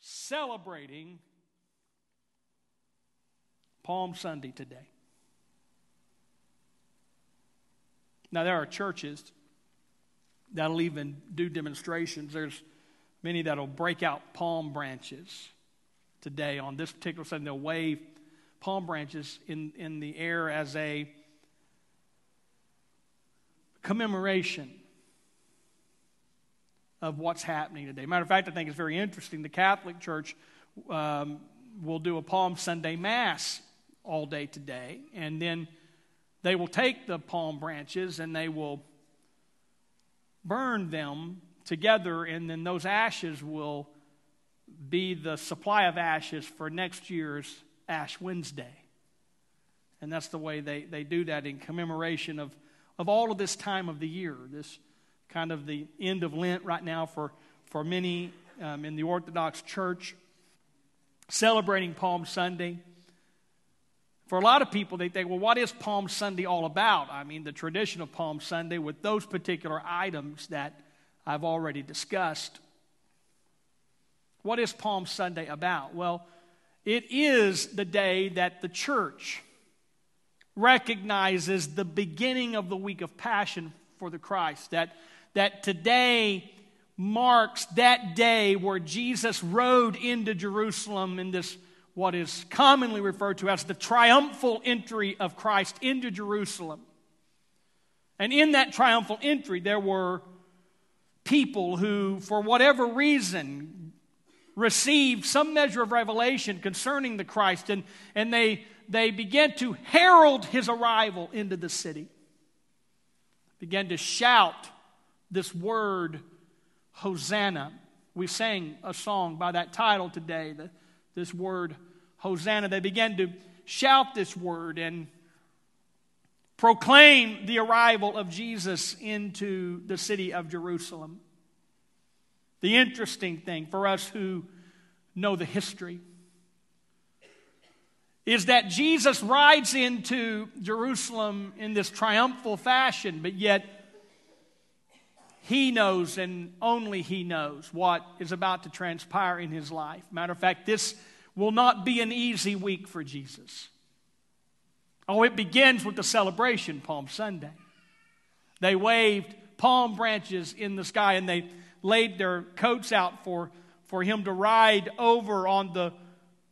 celebrating Palm Sunday today. Now, there are churches that'll even do demonstrations. There's many that'll break out palm branches today on this particular Sunday. They'll wave palm branches in, in the air as a commemoration of what's happening today. Matter of fact, I think it's very interesting. The Catholic Church um, will do a Palm Sunday Mass all day today, and then they will take the palm branches and they will burn them together, and then those ashes will be the supply of ashes for next year's Ash Wednesday. And that's the way they, they do that in commemoration of, of all of this time of the year, this kind of the end of Lent right now for, for many um, in the Orthodox Church, celebrating Palm Sunday. For a lot of people, they think, well, what is Palm Sunday all about? I mean, the tradition of Palm Sunday with those particular items that I've already discussed. What is Palm Sunday about? Well, it is the day that the church recognizes the beginning of the week of Passion for the Christ. That, that today marks that day where Jesus rode into Jerusalem in this, what is commonly referred to as the triumphal entry of Christ into Jerusalem. And in that triumphal entry, there were people who, for whatever reason, received some measure of revelation concerning the Christ, and, and they, they began to herald his arrival into the city. Began to shout this word, Hosanna. We sang a song by that title today, the, this word, Hosanna. They began to shout this word and proclaim the arrival of Jesus into the city of Jerusalem. The interesting thing for us who know the history is that Jesus rides into Jerusalem in this triumphal fashion, but yet he knows and only he knows what is about to transpire in his life. Matter of fact, this will not be an easy week for Jesus. Oh, it begins with the celebration, Palm Sunday. They waved palm branches in the sky and they laid their coats out for, for him to ride over on the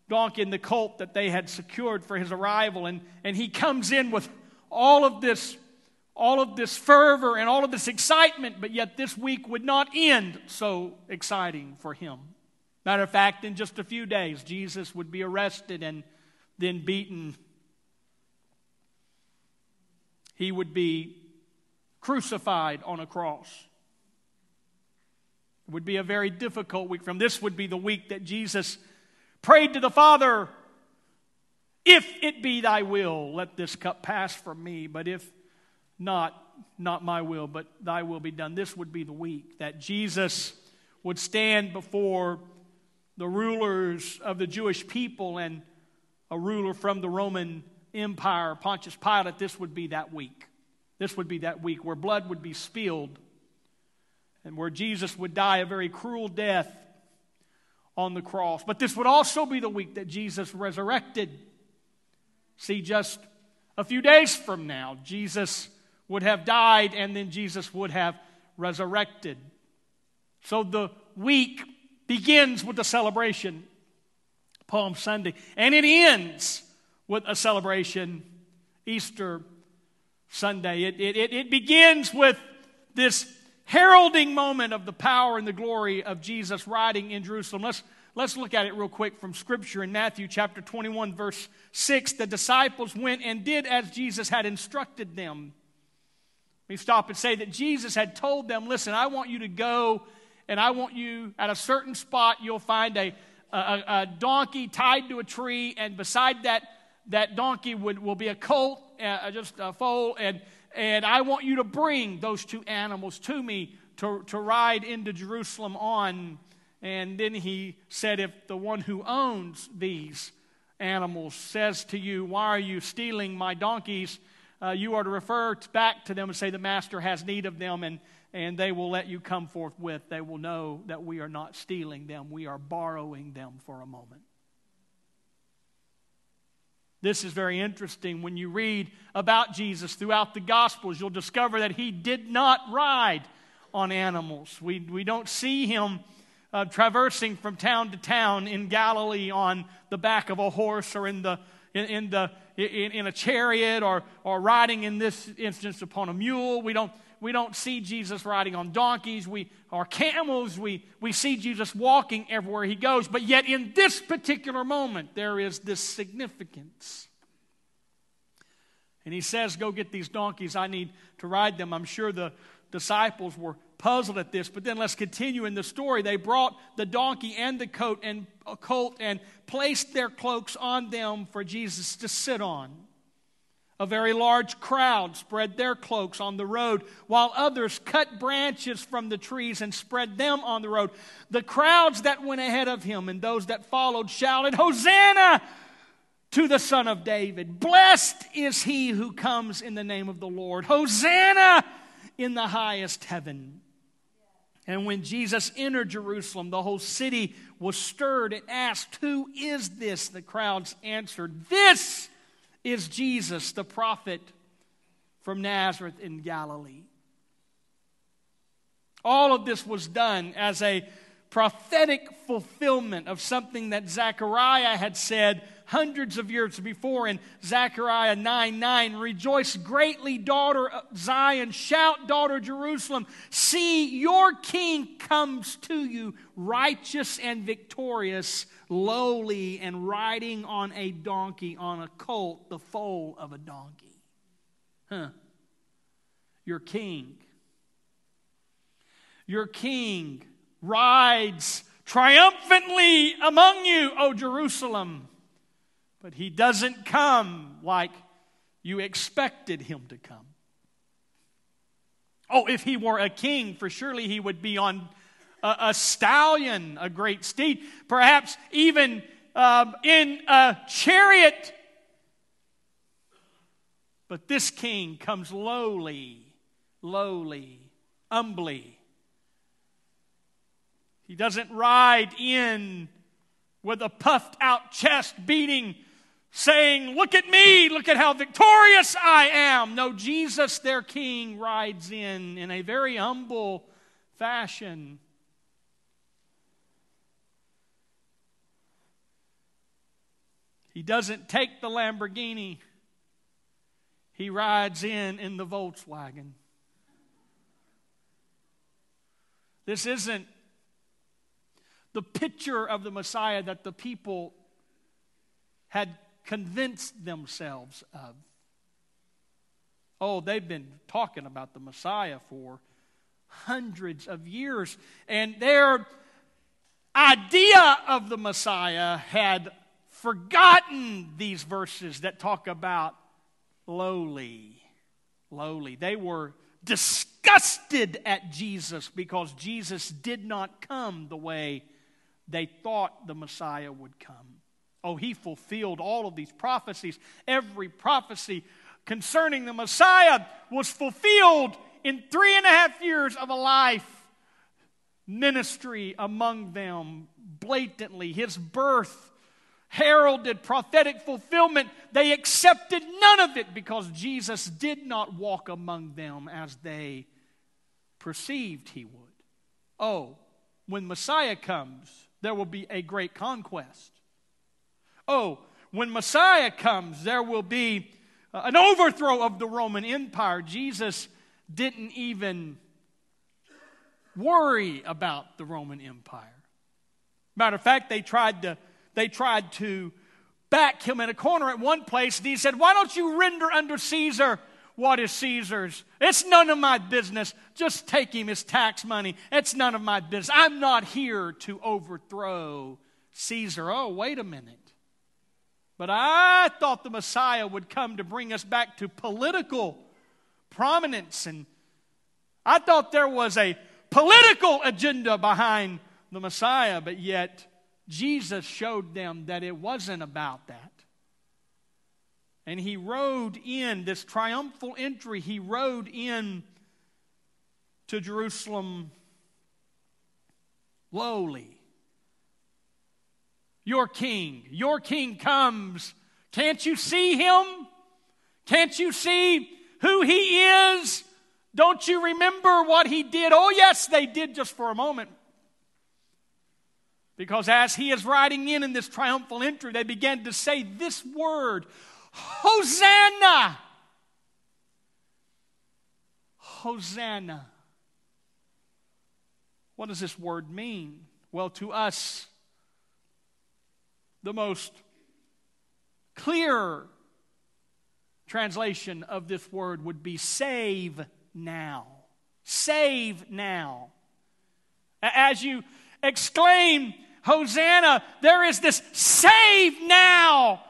donkey and the colt that they had secured for his arrival. And, and he comes in with all of this all of this fervor and all of this excitement, but yet this week would not end so exciting for him. Matter of fact, in just a few days, Jesus would be arrested and then beaten. He would be crucified on a cross. It would be a very difficult week from this would be the week that Jesus prayed to the Father, if it be thy will, let this cup pass from me, but if not, not my will, but thy will be done. This would be the week that Jesus would stand before the rulers of the Jewish people and a ruler from the Roman Empire, Pontius Pilate. This would be that week. This would be that week where blood would be spilled and where Jesus would die a very cruel death on the cross. But this would also be the week that Jesus resurrected. See, just a few days from now, Jesus would have died and then Jesus would have resurrected. So the week begins with a celebration, Palm Sunday, and it ends with a celebration, Easter Sunday. It, it, it begins with this heralding moment of the power and the glory of Jesus riding in Jerusalem. Let's, let's look at it real quick from Scripture in Matthew chapter 21, verse 6. The disciples went and did as Jesus had instructed them. We stop and say that Jesus had told them, Listen, I want you to go, and I want you at a certain spot, you'll find a, a, a donkey tied to a tree, and beside that, that donkey would, will be a colt, uh, just a foal, and and I want you to bring those two animals to me to, to ride into Jerusalem on. And then he said, If the one who owns these animals says to you, Why are you stealing my donkeys? Uh, you are to refer back to them and say, The master has need of them. And, and they will let you come forth with. They will know that we are not stealing them, we are borrowing them for a moment. This is very interesting. When you read about Jesus throughout the Gospels, you'll discover that he did not ride on animals. We, we don't see him uh, traversing from town to town in Galilee on the back of a horse or in, the, in, in the, in, in a chariot or, or riding, in this instance, upon a mule. We don't, we don't see Jesus riding on donkeys we, or camels. We, we see Jesus walking everywhere he goes. But yet, in this particular moment, there is this significance. And he says, Go get these donkeys. I need to ride them. I'm sure the disciples were puzzled at this. But then let's continue in the story. They brought the donkey and the coat and a colt and placed their cloaks on them for Jesus to sit on. A very large crowd spread their cloaks on the road, while others cut branches from the trees and spread them on the road. The crowds that went ahead of him and those that followed shouted, Hosanna to the Son of David! Blessed is he who comes in the name of the Lord! Hosanna in the highest heaven! And when Jesus entered Jerusalem, the whole city was stirred and asked, Who is this? The crowds answered, This is Jesus, the prophet from Nazareth in Galilee. All of this was done as a prophetic fulfillment of something that Zechariah had said hundreds of years before in Zechariah 9 9. Rejoice greatly, daughter Zion. Shout, daughter Jerusalem. See, your king comes to you, righteous and victorious, lowly and riding on a donkey, on a colt, the foal of a donkey. Huh. Your king. Your king rides triumphantly among you, O Jerusalem. But he doesn't come like you expected him to come. Oh, if he were a king, for surely he would be on a, a stallion, a great steed, perhaps even um, in a chariot. But this king comes lowly, lowly, humbly. He doesn't ride in with a puffed out chest beating saying, Look at me, look at how victorious I am. No, Jesus, their king, rides in in a very humble fashion. He doesn't take the Lamborghini. He rides in in the Volkswagen. This isn't the picture of the Messiah that the people had convinced themselves of. Oh, they've been talking about the Messiah for hundreds of years, and their idea of the Messiah had forgotten these verses that talk about lowly. Lowly. They were disgusted at Jesus because Jesus did not come the way they thought the Messiah would come. Oh, he fulfilled all of these prophecies. Every prophecy concerning the Messiah was fulfilled in three and a half years of a life ministry among them blatantly. His birth heralded prophetic fulfillment. They accepted none of it because Jesus did not walk among them as they perceived he would. Oh, when Messiah comes, there will be a great conquest. Oh, when Messiah comes, there will be uh, an overthrow of the Roman Empire. Jesus didn't even worry about the Roman Empire. Matter of fact, they tried to, they tried to back him in a corner at one place, and he said, Why don't you render under Caesar what is Caesar's? It's none of my business. Just take him his tax money. It's none of my business. I'm not here to overthrow Caesar. Oh, wait a minute. But I thought the Messiah would come to bring us back to political prominence. And I thought there was a political agenda behind the Messiah, but yet Jesus showed them that it wasn't about that. And he rode in this triumphal entry, he rode in to Jerusalem lowly. Your king, your king comes. Can't you see him? Can't you see who he is? Don't you remember what he did? Oh, yes, they did just for a moment. Because as he is riding in in this triumphal entry, they began to say this word Hosanna! Hosanna. What does this word mean? Well, to us, the most clear translation of this word would be save now. Save now. As you exclaim, Hosanna, there is this save now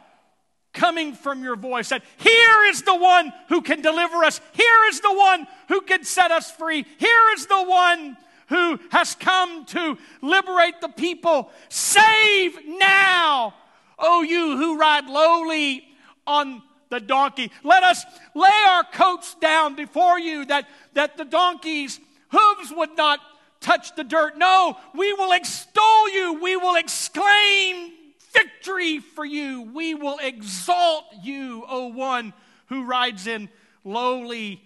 coming from your voice. That here is the one who can deliver us. Here is the one who can set us free. Here is the one who has come to liberate the people. Save now, O you who ride lowly on the donkey. Let us lay our coats down before you that, that the donkey's hooves would not touch the dirt. No, we will extol you. We will exclaim victory for you. We will exalt you, O one who rides in lowly.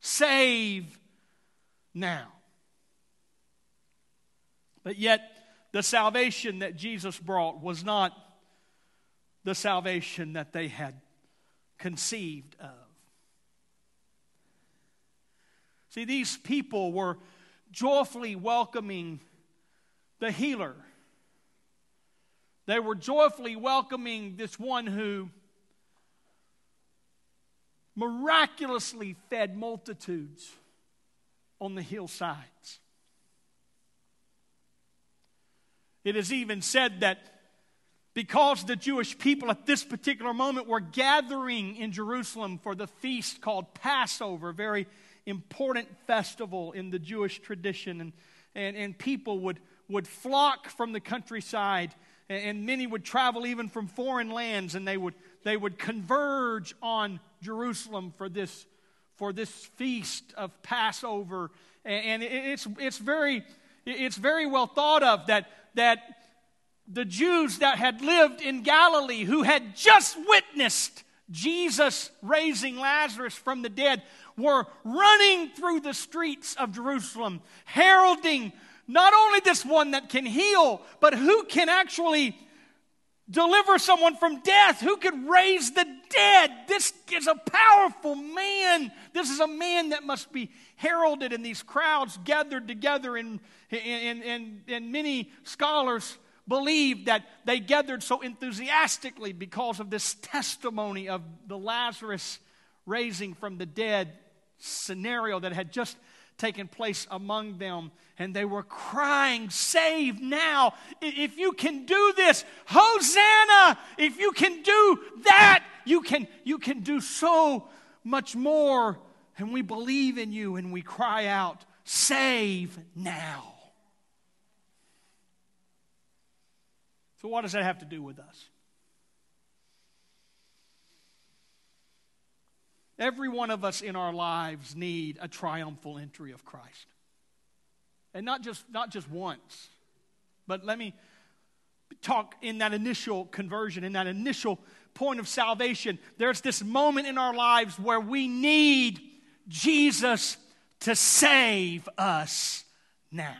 Save now. But yet, the salvation that Jesus brought was not the salvation that they had conceived of. See, these people were joyfully welcoming the healer. They were joyfully welcoming this one who miraculously fed multitudes on the hillsides. It is even said that because the Jewish people at this particular moment were gathering in Jerusalem for the feast called Passover, a very important festival in the Jewish tradition, and, and, and people would, would flock from the countryside, and, many would travel even from foreign lands, and they would, they would converge on Jerusalem for this for this feast of Passover. And it's, it's, very, it's very well thought of that, that the Jews that had lived in Galilee, who had just witnessed Jesus raising Lazarus from the dead, were running through the streets of Jerusalem, heralding not only this one that can heal, but who can actually deliver someone from death, who could raise the dead. This is a powerful man. This is a man that must be heralded, and these crowds gathered together, and, and, and, and many scholars believe that they gathered so enthusiastically because of this testimony of the Lazarus raising from the dead scenario that had just taken place among them, and they were crying, Save now! If you can do this, Hosanna! If you can do that, you can, you can do so much more. And we believe in you and we cry out, Save now! So, what does that have to do with us? Every one of us in our lives need a triumphal entry of Christ. And not just, not just once, but let me talk in that initial conversion, in that initial point of salvation. There's this moment in our lives where we need Jesus to save us now.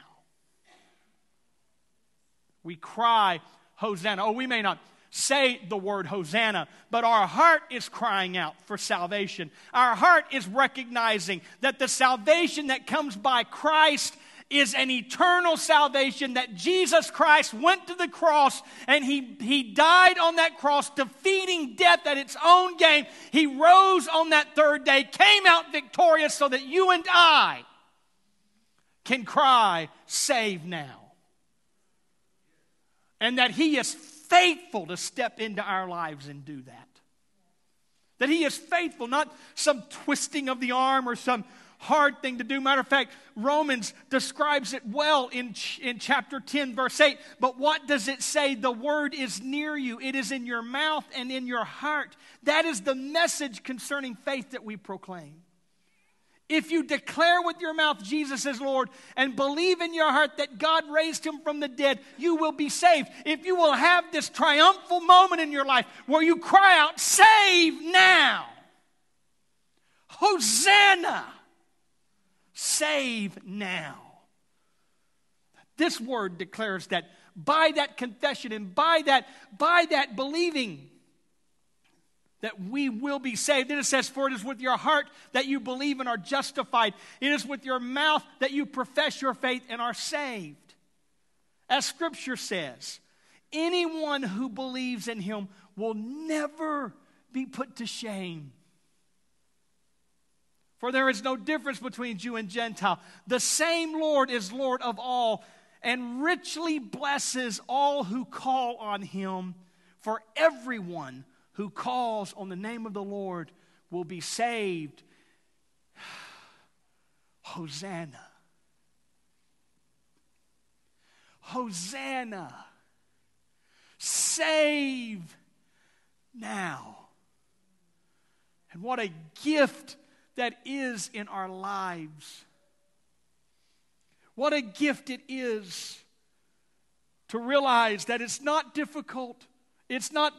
We cry, Hosanna. Oh, we may not say the word Hosanna, but our heart is crying out for salvation. Our heart is recognizing that the salvation that comes by Christ is an eternal salvation that Jesus Christ went to the cross and he, he died on that cross, defeating death at its own game. He rose on that third day, came out victorious so that you and I can cry, Save now. And that he is faithful to step into our lives and do that. That He is faithful, not some twisting of the arm or some hard thing to do. Matter of fact, Romans describes it well in, in chapter 10, verse 8. But what does it say? The word is near you, it is in your mouth and in your heart. That is the message concerning faith that we proclaim. If you declare with your mouth Jesus is Lord and believe in your heart that God raised him from the dead, you will be saved. If you will have this triumphal moment in your life where you cry out, Save now! Hosanna! Save now. This word declares that by that confession and by that, by that believing, that we will be saved. Then it says, For it is with your heart that you believe and are justified. It is with your mouth that you profess your faith and are saved. As scripture says, anyone who believes in him will never be put to shame. For there is no difference between Jew and Gentile. The same Lord is Lord of all and richly blesses all who call on him. For everyone who calls on the name of the Lord will be saved. Hosanna. Hosanna. Save now. And what a gift that is in our lives. What a gift it is to realize that it's not difficult. It's not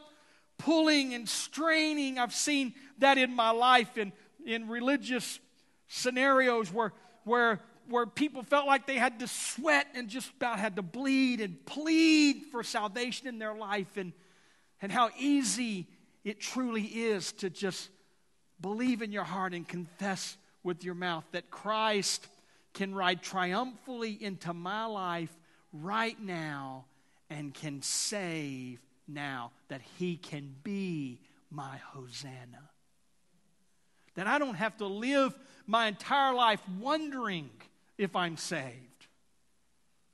pulling and straining. I've seen that in my life in, in religious scenarios where, where, where people felt like they had to sweat and just about had to bleed and plead for salvation in their life, and, and how easy it truly is to just believe in your heart and confess with your mouth that Christ can ride triumphantly into my life right now and can save now, that He can be my Hosanna. That I don't have to live my entire life wondering if I'm saved.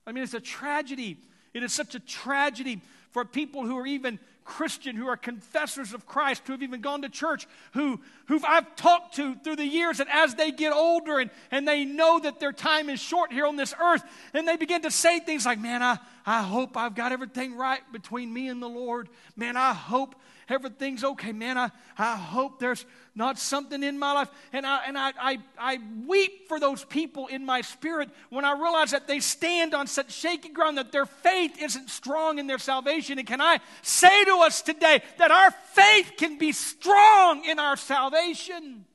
I mean, it's a tragedy. It is such a tragedy for people who are even Christian, who are confessors of Christ, who have even gone to church, who, who I've talked to through the years, and as they get older and, and they know that their time is short here on this earth, and they begin to say things like, Man, I, I hope I've got everything right between me and the Lord. Man, I hope everything's okay. Man, I, I hope there's not something in my life. And, I, and I, I, I weep for those people in my spirit when I realize that they stand on such shaky ground that their faith isn't strong in their salvation. And can I say to us today that our faith can be strong in our salvation?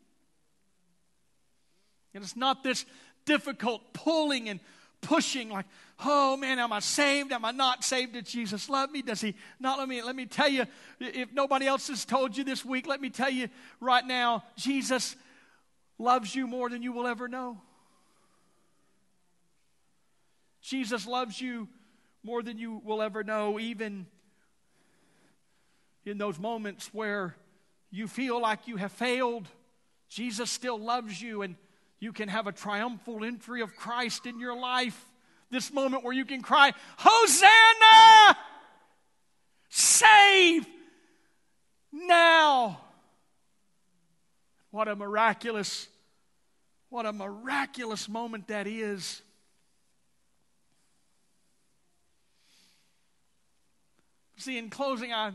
And it's not this difficult pulling and pushing like, oh man, am I saved? Am I not saved? Did Jesus love me? Does he not love me? Let me tell you, if nobody else has told you this week, let me tell you right now, Jesus loves you more than you will ever know. Jesus loves you more than you will ever know, even in those moments where you feel like you have failed. Jesus still loves you, and you can have a triumphal entry of Christ in your life this moment where you can cry, Hosanna! Save now! What a miraculous, what a miraculous moment that is. See, in closing, I,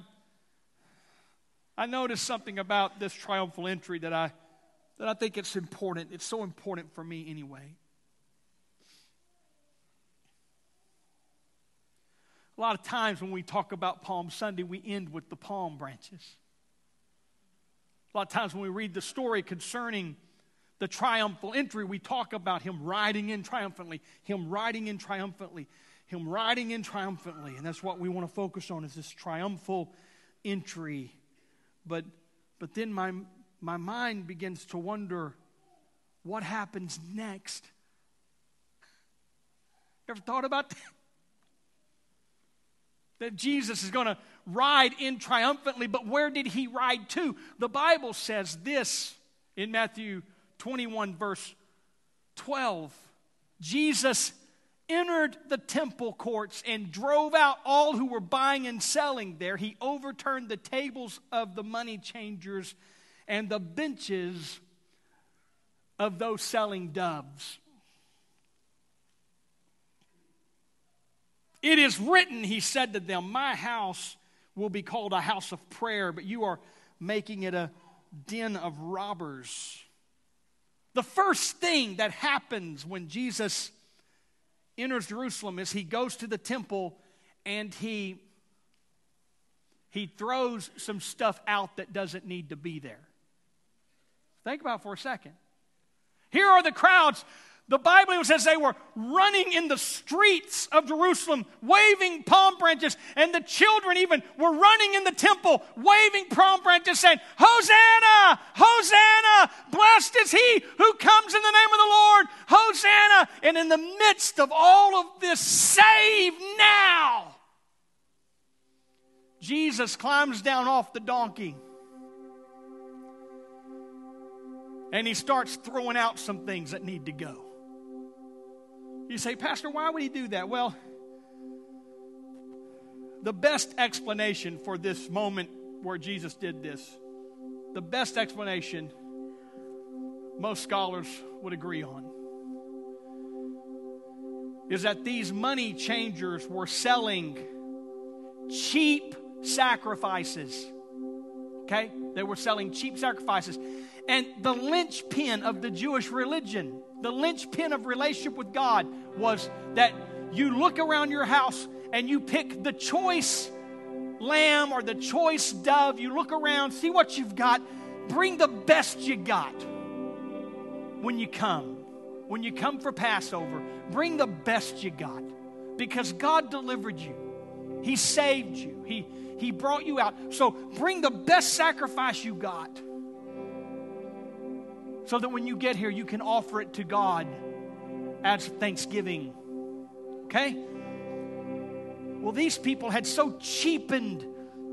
I noticed something about this triumphal entry that I, that I think it's important. It's so important for me anyway. A lot of times when we talk about Palm Sunday, we end with the palm branches. A lot of times when we read the story concerning the triumphal entry, we talk about him riding in triumphantly, him riding in triumphantly, him riding in triumphantly. And that's what we want to focus on is this triumphal entry. But, but then my, my mind begins to wonder what happens next. Ever thought about that? That Jesus is going to ride in triumphantly, but where did he ride to? The Bible says this in Matthew 21, verse 12. Jesus entered the temple courts and drove out all who were buying and selling there. He overturned the tables of the money changers and the benches of those selling doves. It is written, he said to them, My house will be called a house of prayer, but you are making it a den of robbers. The first thing that happens when Jesus enters Jerusalem is he goes to the temple and he he throws some stuff out that doesn't need to be there. Think about for a second. Here are the crowds the Bible says they were running in the streets of Jerusalem, waving palm branches, and the children even were running in the temple, waving palm branches, saying, Hosanna! Hosanna! Blessed is he who comes in the name of the Lord! Hosanna! And in the midst of all of this, save now! Jesus climbs down off the donkey. And he starts throwing out some things that need to go. You say, Pastor, why would he do that? Well, the best explanation for this moment where Jesus did this, the best explanation most scholars would agree on, is that these money changers were selling cheap sacrifices. Okay? They were selling cheap sacrifices. And the linchpin of the Jewish religion the linchpin of relationship with God was that you look around your house and you pick the choice lamb or the choice dove. You look around, see what you've got, bring the best you got when you come. When you come for Passover, bring the best you got because God delivered you. He saved you. He, he brought you out. So bring the best sacrifice you got so that when you get here, you can offer it to God as thanksgiving. Okay? Well, these people had so cheapened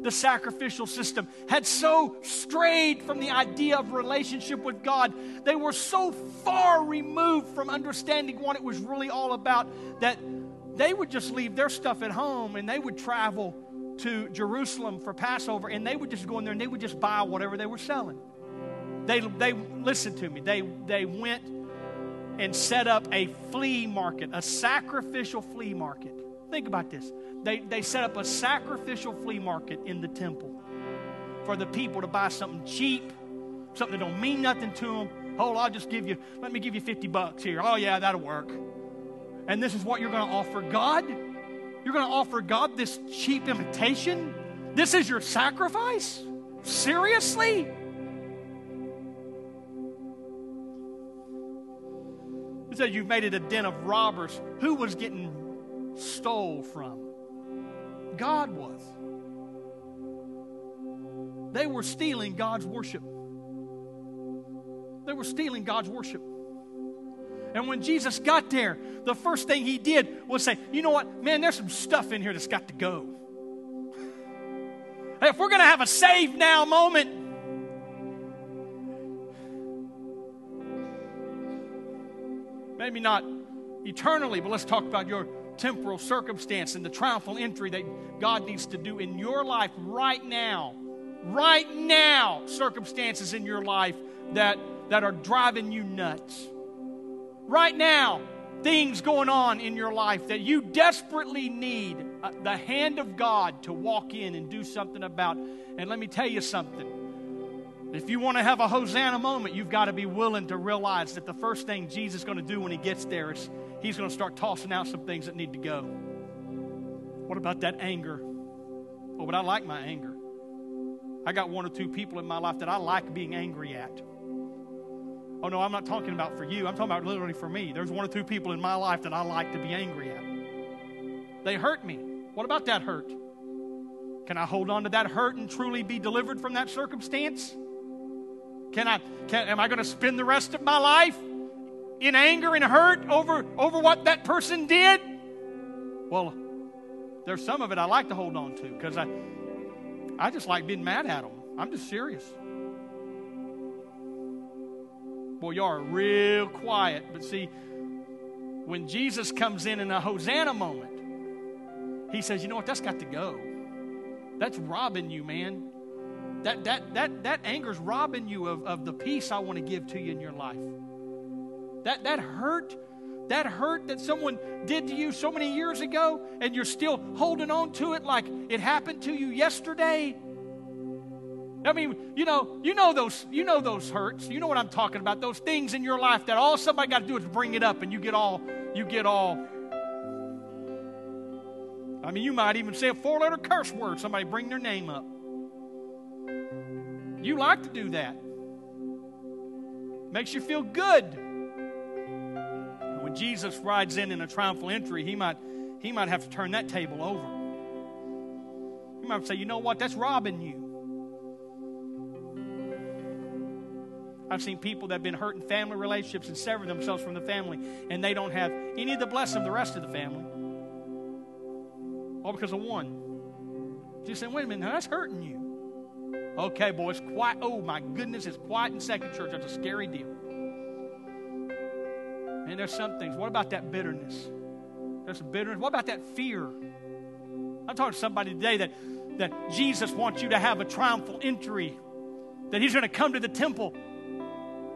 the sacrificial system, had so strayed from the idea of relationship with God. They were so far removed from understanding what it was really all about that they would just leave their stuff at home and they would travel to Jerusalem for Passover and they would just go in there and they would just buy whatever they were selling. They, they listen to me. They, they went and set up a flea market, a sacrificial flea market. Think about this. They, they set up a sacrificial flea market in the temple for the people to buy something cheap, something that don't mean nothing to them. Oh, I'll just give you, let me give you 50 bucks here. Oh, yeah, that'll work. And this is what you're going to offer God? You're going to offer God this cheap imitation? This is your sacrifice? Seriously? It says you've made it a den of robbers. Who was getting stole from? God was. They were stealing God's worship. They were stealing God's worship. And when Jesus got there, the first thing he did was say, You know what? Man, there's some stuff in here that's got to go. If we're going to have a save now moment, maybe not eternally, but let's talk about your temporal circumstance and the triumphal entry that God needs to do in your life right now. Right now, circumstances in your life that, that are driving you nuts. Right now, things going on in your life that you desperately need uh, the hand of God to walk in and do something about. And let me tell you something if you want to have a Hosanna moment, you've got to be willing to realize that the first thing Jesus is going to do when he gets there is he's going to start tossing out some things that need to go. What about that anger? Oh, but I like my anger. I got one or two people in my life that I like being angry at. Oh, no, I'm not talking about for you. I'm talking about literally for me. There's one or two people in my life that I like to be angry at. They hurt me. What about that hurt? Can I hold on to that hurt and truly be delivered from that circumstance? Can I, can, am I going to spend the rest of my life in anger and hurt over, over what that person did? Well, there's some of it I like to hold on to because I, I just like being mad at them. I'm just serious. Boy, y'all are real quiet. But see, when Jesus comes in in a Hosanna moment, he says, You know what? That's got to go. That's robbing you, man. That, that, that, that anger's robbing you of, of the peace I want to give to you in your life. That, that hurt, that hurt that someone did to you so many years ago, and you're still holding on to it like it happened to you yesterday. I mean, you know, you know those, you know those hurts. You know what I'm talking about. Those things in your life that all somebody got to do is bring it up, and you get all, you get all. I mean, you might even say a four-letter curse word. Somebody bring their name up. You like to do that. Makes you feel good. When Jesus rides in in a triumphal entry, he might, he might have to turn that table over. He might say, you know what? That's robbing you. I've seen people that have been hurt in family relationships and severed themselves from the family, and they don't have any of the blessing of the rest of the family. All because of one. Just saying, wait a minute, now that's hurting you. Okay, boys, quiet. Oh my goodness, it's quiet in second church. That's a scary deal. And there's some things. What about that bitterness? There's some bitterness. What about that fear? I'm talking to somebody today that, that Jesus wants you to have a triumphal entry, that He's going to come to the temple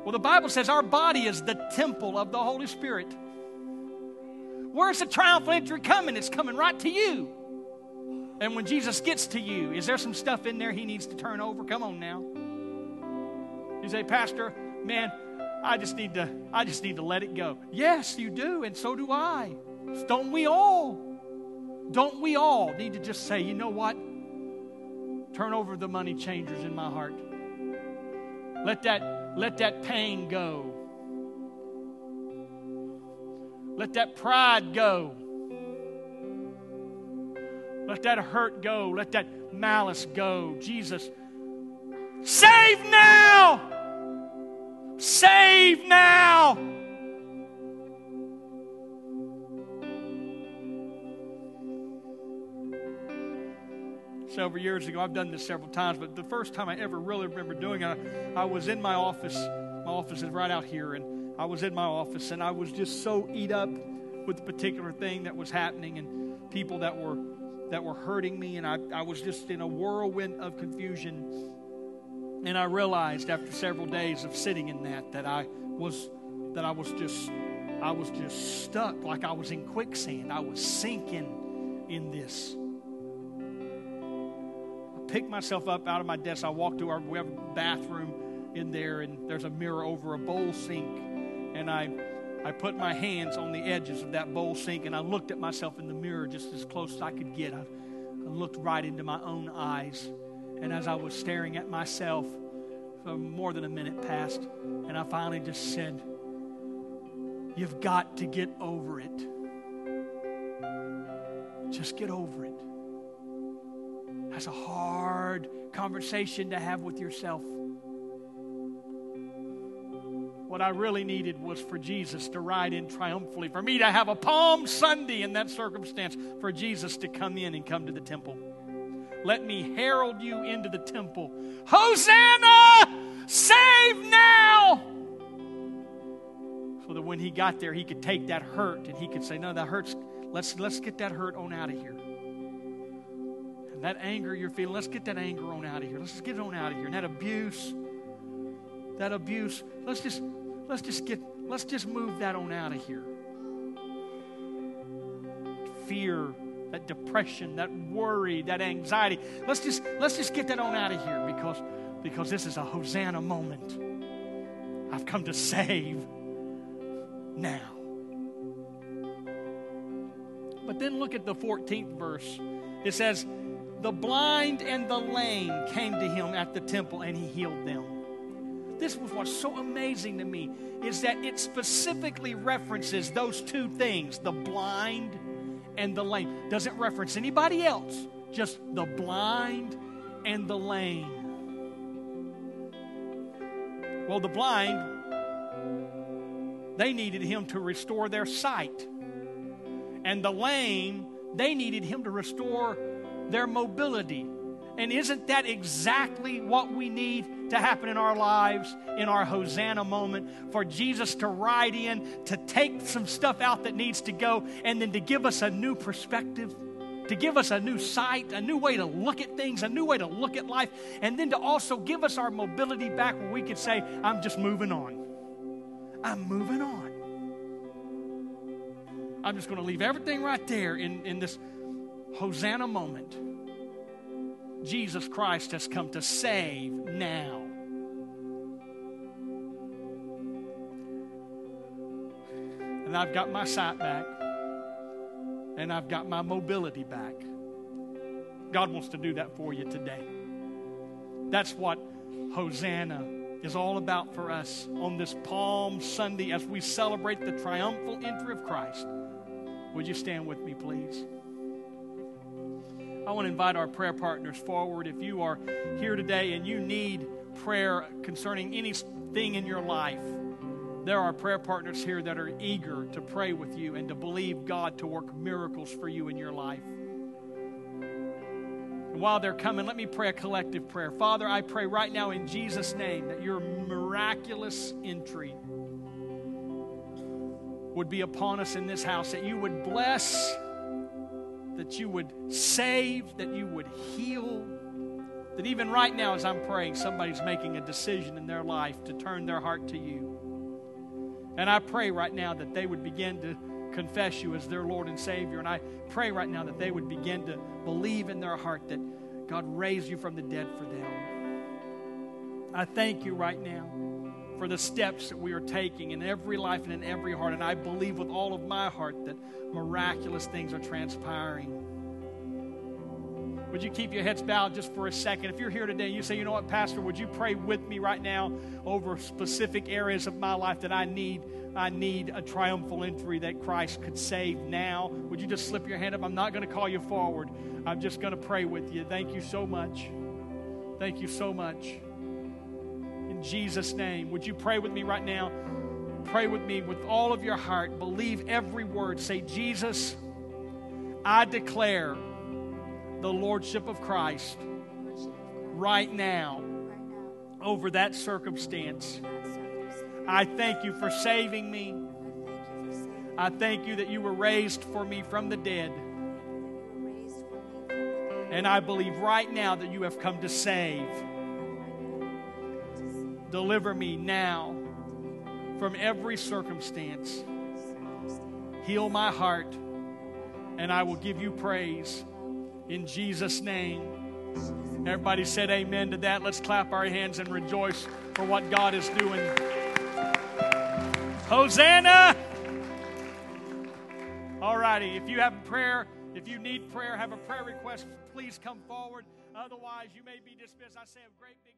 well, the Bible says our body is the temple of the Holy Spirit. Where's the triumphal entry coming? It's coming right to you. And when Jesus gets to you, is there some stuff in there he needs to turn over? Come on now. You say, Pastor, man, I just need to, I just need to let it go. Yes, you do, and so do I. Don't we all? Don't we all need to just say, you know what? Turn over the money changers in my heart. Let that let that pain go. Let that pride go. Let that hurt go. Let that malice go. Jesus, save now! Save now! several years ago. I've done this several times, but the first time I ever really remember doing it, I, I was in my office. My office is right out here, and I was in my office, and I was just so eat up with the particular thing that was happening and people that were that were hurting me, and I, I was just in a whirlwind of confusion. And I realized after several days of sitting in that that I was that I was just I was just stuck like I was in quicksand. I was sinking in this I picked myself up out of my desk. I walked to our we have a bathroom in there, and there's a mirror over a bowl sink. And I, I put my hands on the edges of that bowl sink, and I looked at myself in the mirror just as close as I could get. I, I looked right into my own eyes. And as I was staring at myself, for more than a minute passed, and I finally just said, You've got to get over it. Just get over it. That's a hard conversation to have with yourself. What I really needed was for Jesus to ride in triumphantly, for me to have a Palm Sunday in that circumstance, for Jesus to come in and come to the temple. Let me herald you into the temple. Hosanna! Save now! So that when he got there, he could take that hurt and he could say, No, that hurts. Let's, let's get that hurt on out of here that anger you're feeling, let's get that anger on out of here. Let's just get it on out of here. And that abuse, that abuse, let's just let's just get let's just move that on out of here. Fear, that depression, that worry, that anxiety. Let's just let's just get that on out of here because because this is a Hosanna moment. I've come to save now. But then look at the 14th verse. It says, the blind and the lame came to him at the temple and he healed them. This was what's so amazing to me is that it specifically references those two things, the blind and the lame. Doesn't reference anybody else, just the blind and the lame. Well, the blind, they needed him to restore their sight. And the lame, they needed him to restore their mobility. And isn't that exactly what we need to happen in our lives in our Hosanna moment? For Jesus to ride in, to take some stuff out that needs to go, and then to give us a new perspective, to give us a new sight, a new way to look at things, a new way to look at life, and then to also give us our mobility back where we could say, I'm just moving on. I'm moving on. I'm just going to leave everything right there in, in this Hosanna moment. Jesus Christ has come to save now. And I've got my sight back, and I've got my mobility back. God wants to do that for you today. That's what Hosanna is all about for us on this Palm Sunday as we celebrate the triumphal entry of Christ. Would you stand with me, please? I want to invite our prayer partners forward. If you are here today and you need prayer concerning anything in your life, there are prayer partners here that are eager to pray with you and to believe God to work miracles for you in your life. And while they're coming, let me pray a collective prayer. Father, I pray right now in Jesus' name that your miraculous entry would be upon us in this house, that you would bless that you would save, that you would heal. That even right now, as I'm praying, somebody's making a decision in their life to turn their heart to you. And I pray right now that they would begin to confess you as their Lord and Savior. And I pray right now that they would begin to believe in their heart that God raised you from the dead for them. I thank you right now for the steps that we are taking in every life and in every heart. And I believe with all of my heart that miraculous things are transpiring. Would you keep your heads bowed just for a second? If you're here today, you say, you know what, Pastor, would you pray with me right now over specific areas of my life that I need? I need a triumphal entry that Christ could save now. Would you just slip your hand up? I'm not going to call you forward. I'm just going to pray with you. Thank you so much. Thank you so much. In Jesus' name, would you pray with me right now? Pray with me with all of your heart. Believe every word. Say, Jesus, I declare the Lordship of Christ right now over that circumstance. I thank you for saving me. I thank you that you were raised for me from the dead. And I believe right now that you have come to save. Deliver me now from every circumstance. Heal my heart, and I will give you praise in Jesus' name. Everybody said amen to that. Let's clap our hands and rejoice for what God is doing. Hosanna! All righty. If you have a prayer, if you need prayer, have a prayer request, please come forward. Otherwise, you may be dismissed. I say a great big